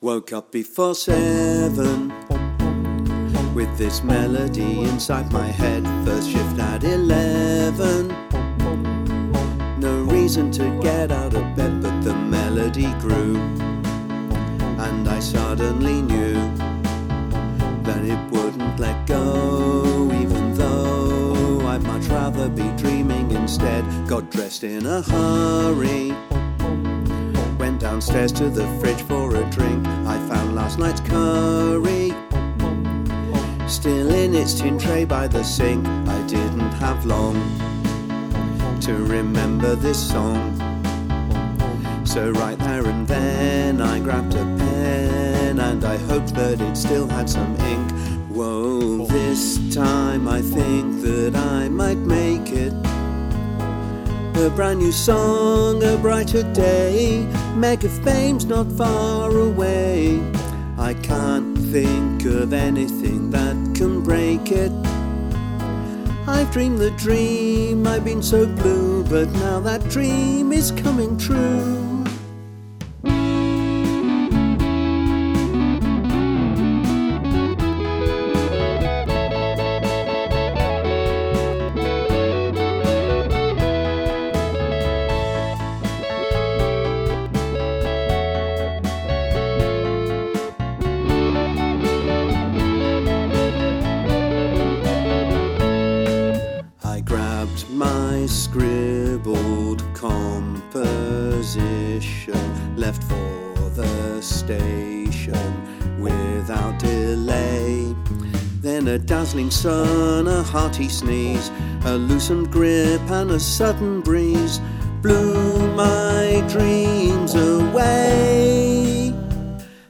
Woke up before seven with this melody inside my head. First shift at eleven. No reason to get out of bed, but the melody grew, and I suddenly knew that it wouldn't let go, even though I'd much rather be dreaming instead. Got dressed in a hurry downstairs to the fridge for a drink. I found last night's curry still in its tin tray by the sink. I didn't have long to remember this song. So, right there and then, I grabbed a pen and I hoped that it still had some ink. Whoa, this time I think that I might make it. A brand new song, a brighter day. Mega fame's not far away. I can't think of anything that can break it. I've dreamed the dream, I've been so blue, but now that dream is coming true. Scribbled composition, left for the station without delay. Then a dazzling sun, a hearty sneeze, a loosened grip, and a sudden breeze blew my dreams away.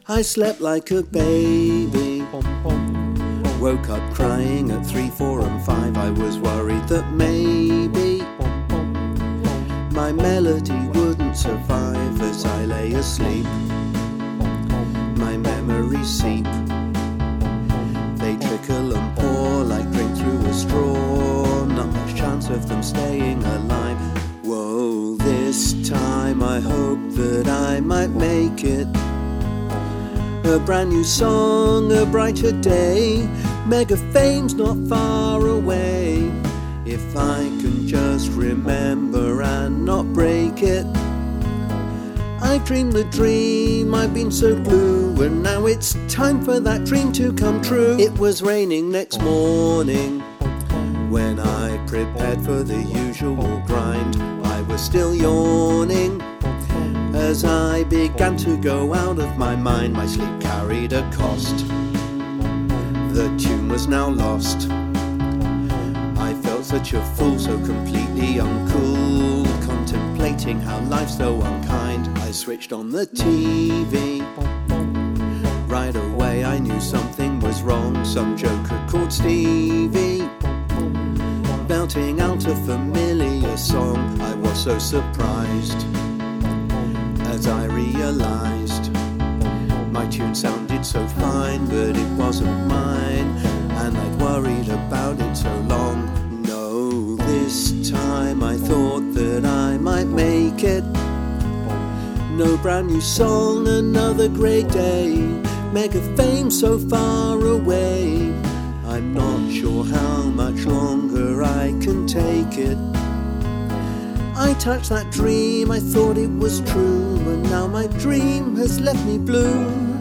I slept like a baby. Woke up crying at three, four, and five. I was worried that maybe my melody wouldn't survive as I lay asleep. My memories seep. They trickle and pour like drink through a straw. Not much chance of them staying alive. Whoa, this time I hope that I might make it. A brand new song, a brighter day. Mega fame's not far away. If I can just remember and not break it. I've dreamed the dream, I've been so blue, and now it's time for that dream to come true. It was raining next morning when I prepared for the usual grind. I was still yawning. As I began to go out of my mind, my sleep carried a cost. The tune was now lost. Such a fool, so completely uncool. Contemplating how life's so unkind, I switched on the TV. Right away, I knew something was wrong. Some joker called Stevie. Belting out a familiar song, I was so surprised as I realized my tune sounded so fine, but it wasn't mine, and I'd worried about it so long. No brand new song, another great day. Mega fame so far away. I'm not sure how much longer I can take it. I touched that dream, I thought it was true, and now my dream has left me blue.